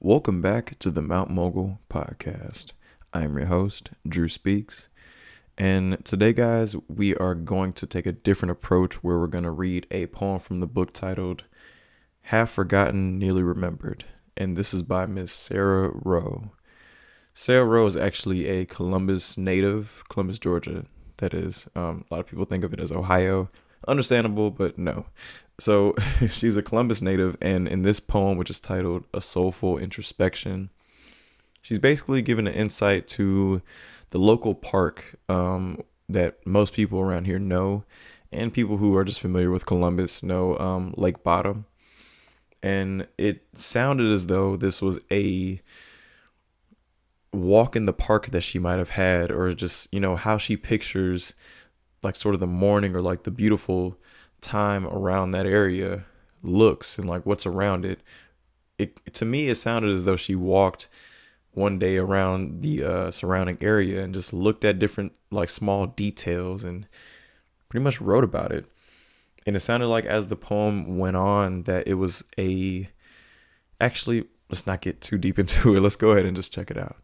Welcome back to the Mount Mogul podcast. I am your host, Drew Speaks. And today, guys, we are going to take a different approach where we're going to read a poem from the book titled Half Forgotten, Nearly Remembered. And this is by Miss Sarah Rowe. Sarah Rowe is actually a Columbus native, Columbus, Georgia. That is, um, a lot of people think of it as Ohio. Understandable, but no. So she's a Columbus native, and in this poem, which is titled A Soulful Introspection, she's basically given an insight to the local park um, that most people around here know, and people who are just familiar with Columbus know um, Lake Bottom. And it sounded as though this was a walk in the park that she might have had, or just, you know, how she pictures like sort of the morning or like the beautiful time around that area looks and like what's around it. It to me it sounded as though she walked one day around the uh, surrounding area and just looked at different like small details and pretty much wrote about it. And it sounded like as the poem went on that it was a actually let's not get too deep into it. Let's go ahead and just check it out.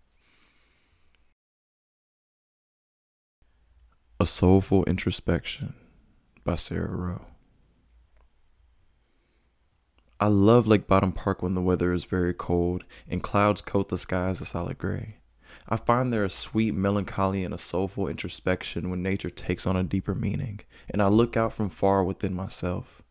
A Soulful Introspection by Sarah Rowe. I love Lake Bottom Park when the weather is very cold and clouds coat the skies a solid gray. I find there a sweet melancholy and a soulful introspection when nature takes on a deeper meaning, and I look out from far within myself.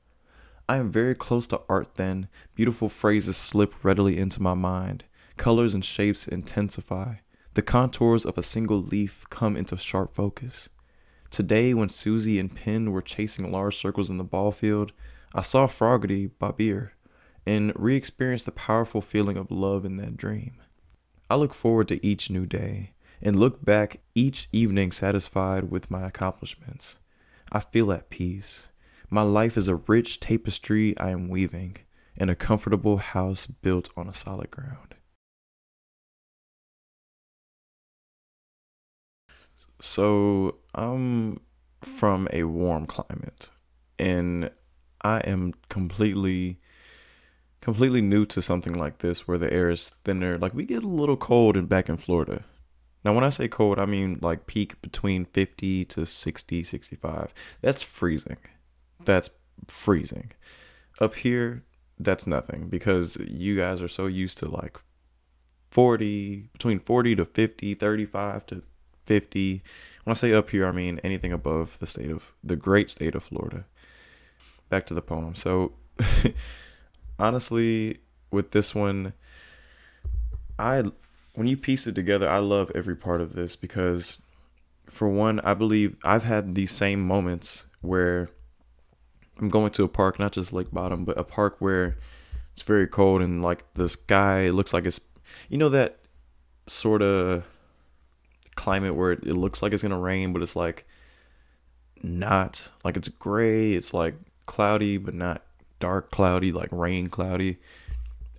I am very close to art then, beautiful phrases slip readily into my mind, colors and shapes intensify, the contours of a single leaf come into sharp focus. Today, when Susie and Penn were chasing large circles in the ball field, I saw Fogarty Bobbier and re experienced the powerful feeling of love in that dream. I look forward to each new day and look back each evening satisfied with my accomplishments. I feel at peace. My life is a rich tapestry I am weaving in a comfortable house built on a solid ground. So I'm from a warm climate and I am completely completely new to something like this where the air is thinner. Like we get a little cold in back in Florida. Now when I say cold, I mean like peak between 50 to 60, 65. That's freezing. That's freezing. Up here, that's nothing because you guys are so used to like 40 between 40 to 50, 35 to 50. When I say up here, I mean anything above the state of the great state of Florida. Back to the poem. So, honestly, with this one, I when you piece it together, I love every part of this because for one, I believe I've had these same moments where I'm going to a park, not just Lake Bottom, but a park where it's very cold and like the sky looks like it's you know that sort of climate where it, it looks like it's gonna rain, but it's like not like it's gray. It's like cloudy, but not dark cloudy, like rain cloudy.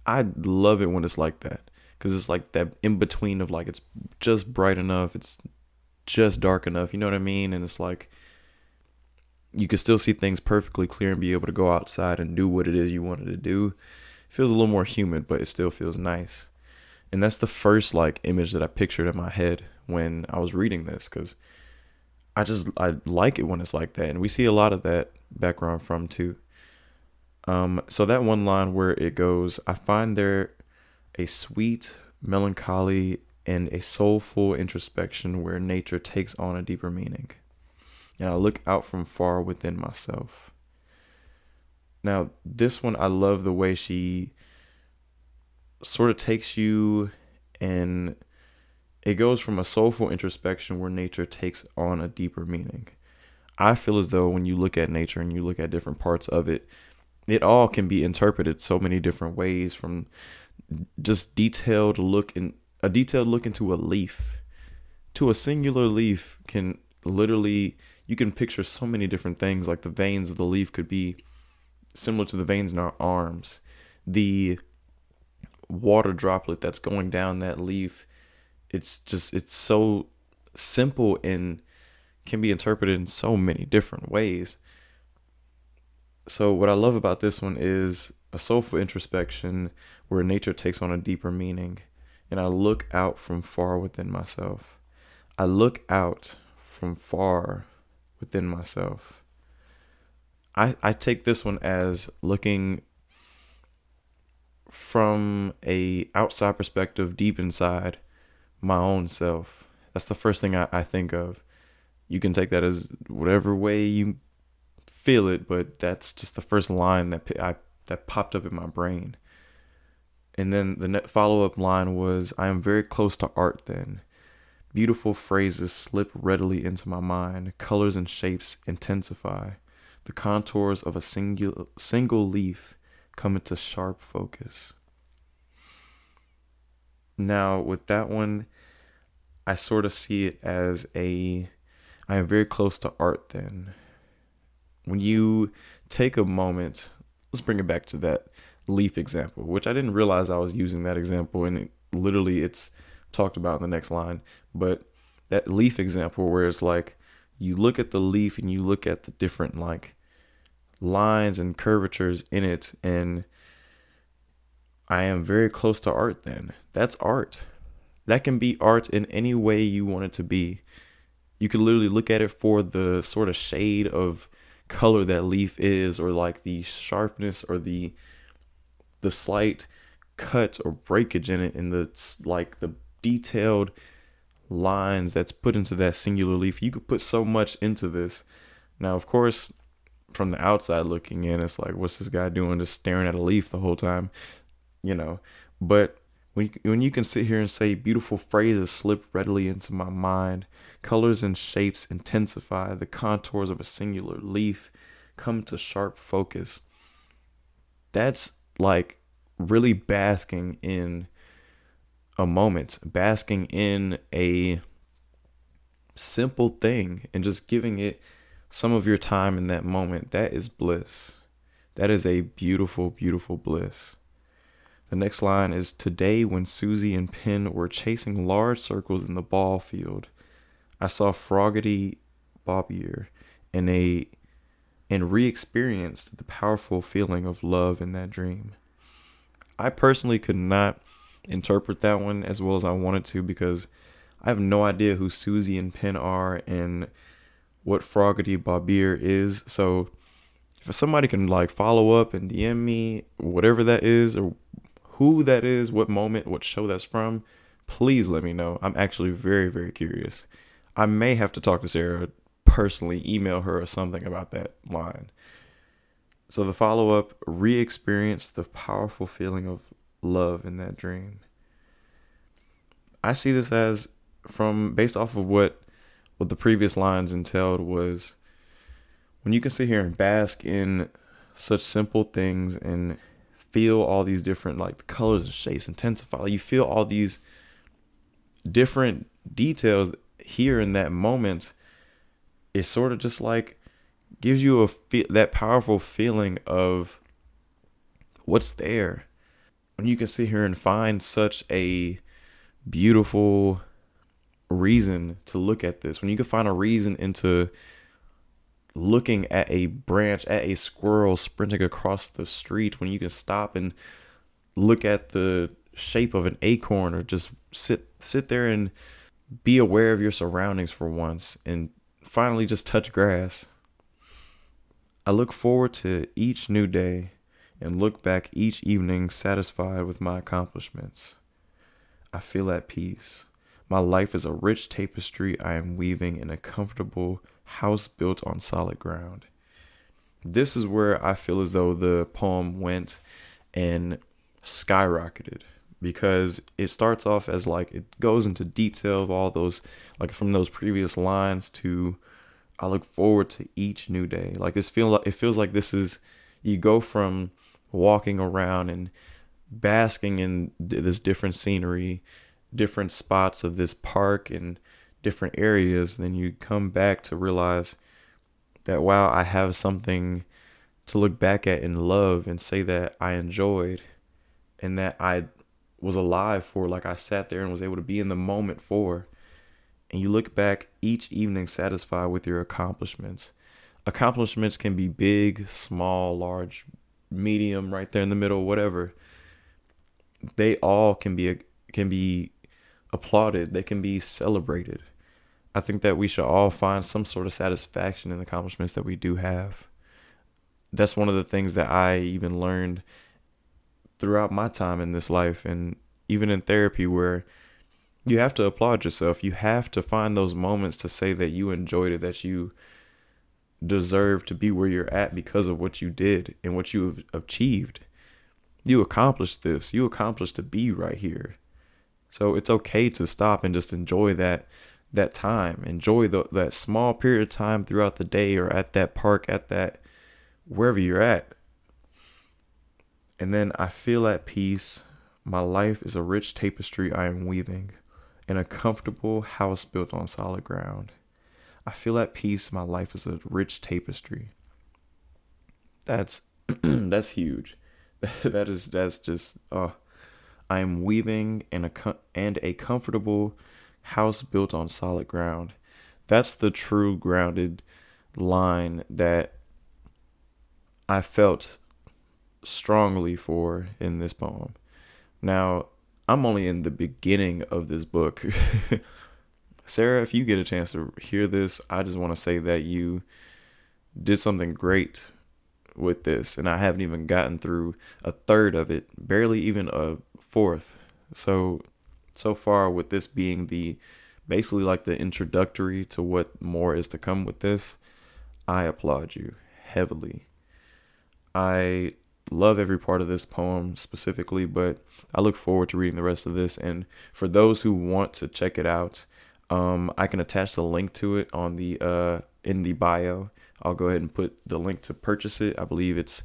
I love it when it's like that because it's like that in between of like it's just bright enough, it's just dark enough. You know what I mean? And it's like you can still see things perfectly clear and be able to go outside and do what it is you wanted to do. It feels a little more humid, but it still feels nice. And that's the first like image that I pictured in my head when I was reading this because I just I like it when it's like that, and we see a lot of that background from too. Um, so that one line where it goes, I find there a sweet melancholy and a soulful introspection where nature takes on a deeper meaning. And I look out from far within myself. Now, this one, I love the way she sort of takes you and it goes from a soulful introspection where nature takes on a deeper meaning. I feel as though when you look at nature and you look at different parts of it, it all can be interpreted so many different ways from just detailed look in a detailed look into a leaf to a singular leaf can literally you can picture so many different things like the veins of the leaf could be similar to the veins in our arms the water droplet that's going down that leaf it's just it's so simple and can be interpreted in so many different ways so what i love about this one is a soulful introspection where nature takes on a deeper meaning, and I look out from far within myself. I look out from far within myself. I, I take this one as looking from a outside perspective deep inside my own self. That's the first thing I, I think of. You can take that as whatever way you feel it, but that's just the first line that I that popped up in my brain. And then the follow up line was, "I am very close to art." Then, beautiful phrases slip readily into my mind. Colors and shapes intensify. The contours of a single single leaf come into sharp focus. Now, with that one, I sort of see it as a I am very close to art then. When you take a moment, let's bring it back to that leaf example, which I didn't realize I was using that example and it, literally it's talked about in the next line, but that leaf example where it's like you look at the leaf and you look at the different like lines and curvatures in it and I am very close to art then. That's art. That can be art in any way you want it to be. You could literally look at it for the sort of shade of color that leaf is or like the sharpness or the the slight cut or breakage in it and the like the detailed lines that's put into that singular leaf. You could put so much into this. Now, of course, from the outside looking in, it's like, what's this guy doing just staring at a leaf the whole time? You know, but when you, when you can sit here and say beautiful phrases slip readily into my mind, colors and shapes intensify, the contours of a singular leaf come to sharp focus. That's like really basking in a moment, basking in a simple thing and just giving it some of your time in that moment, that is bliss. That is a beautiful, beautiful bliss. The next line is Today, when Susie and Penn were chasing large circles in the ball field, I saw Froggy Bobbier and a and re-experienced the powerful feeling of love in that dream. I personally could not interpret that one as well as I wanted to because I have no idea who Susie and Penn are and what Froggy Bobbier is. So if somebody can like follow up and DM me whatever that is or who that is, what moment, what show that's from, please let me know. I'm actually very, very curious. I may have to talk to Sarah personally, email her or something about that line. So the follow up re experience the powerful feeling of love in that dream. I see this as from based off of what what the previous lines entailed was when you can sit here and bask in such simple things and feel all these different like the colors and shapes intensify. Like you feel all these different details here in that moment. It sort of just like gives you a feel that powerful feeling of what's there. When you can sit here and find such a beautiful reason to look at this, when you can find a reason into looking at a branch, at a squirrel sprinting across the street, when you can stop and look at the shape of an acorn or just sit sit there and be aware of your surroundings for once and finally just touch grass. I look forward to each new day and look back each evening satisfied with my accomplishments. I feel at peace. My life is a rich tapestry I am weaving in a comfortable house built on solid ground. This is where I feel as though the poem went and skyrocketed because it starts off as like it goes into detail of all those like from those previous lines to I look forward to each new day. Like this feel like it feels like this is you go from walking around and basking in this different scenery different spots of this park and different areas, then you come back to realize that wow, I have something to look back at and love and say that I enjoyed and that I was alive for, like I sat there and was able to be in the moment for. And you look back each evening satisfied with your accomplishments. Accomplishments can be big, small, large, medium right there in the middle, whatever. They all can be can be applauded. They can be celebrated. I think that we should all find some sort of satisfaction in accomplishments that we do have. That's one of the things that I even learned throughout my time in this life and even in therapy where you have to applaud yourself. You have to find those moments to say that you enjoyed it, that you deserve to be where you're at because of what you did and what you have achieved. You accomplished this. You accomplished to be right here. So it's okay to stop and just enjoy that that time. Enjoy the, that small period of time throughout the day or at that park, at that wherever you're at. And then I feel at peace. My life is a rich tapestry I am weaving in a comfortable house built on solid ground. I feel at peace. My life is a rich tapestry. That's that's huge. that is that's just uh I am weaving in a and a comfortable house built on solid ground. That's the true grounded line that I felt strongly for in this poem. Now, I'm only in the beginning of this book. Sarah, if you get a chance to hear this, I just want to say that you did something great with this, and I haven't even gotten through a third of it, barely even a fourth. So, so far, with this being the basically like the introductory to what more is to come with this, I applaud you heavily. I love every part of this poem specifically, but I look forward to reading the rest of this. And for those who want to check it out, um, I can attach the link to it on the uh, in the bio. I'll go ahead and put the link to purchase it. I believe it's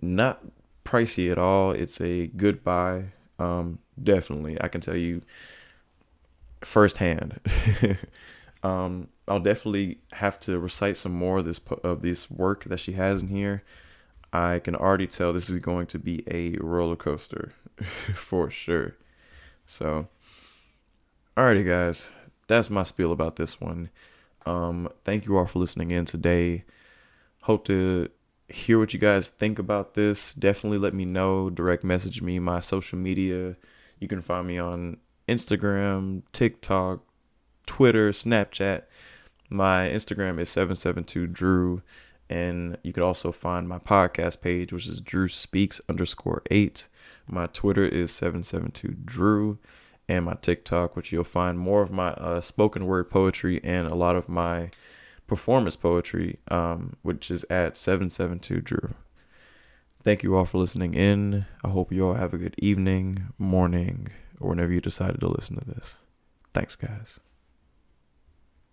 not pricey at all. It's a good buy. Um, definitely, I can tell you firsthand. um, I'll definitely have to recite some more of this of this work that she has in here. I can already tell this is going to be a roller coaster for sure. So, alrighty, guys, that's my spiel about this one. Um, thank you all for listening in today. Hope to hear what you guys think about this. Definitely let me know. Direct message me my social media. You can find me on Instagram, TikTok, Twitter, Snapchat. My Instagram is 772Drew. And you could also find my podcast page, which is Drew Speaks underscore eight. My Twitter is 772 Drew. And my TikTok, which you'll find more of my uh, spoken word poetry and a lot of my performance poetry, um, which is at 772 Drew. Thank you all for listening in. I hope you all have a good evening, morning, or whenever you decided to listen to this. Thanks, guys.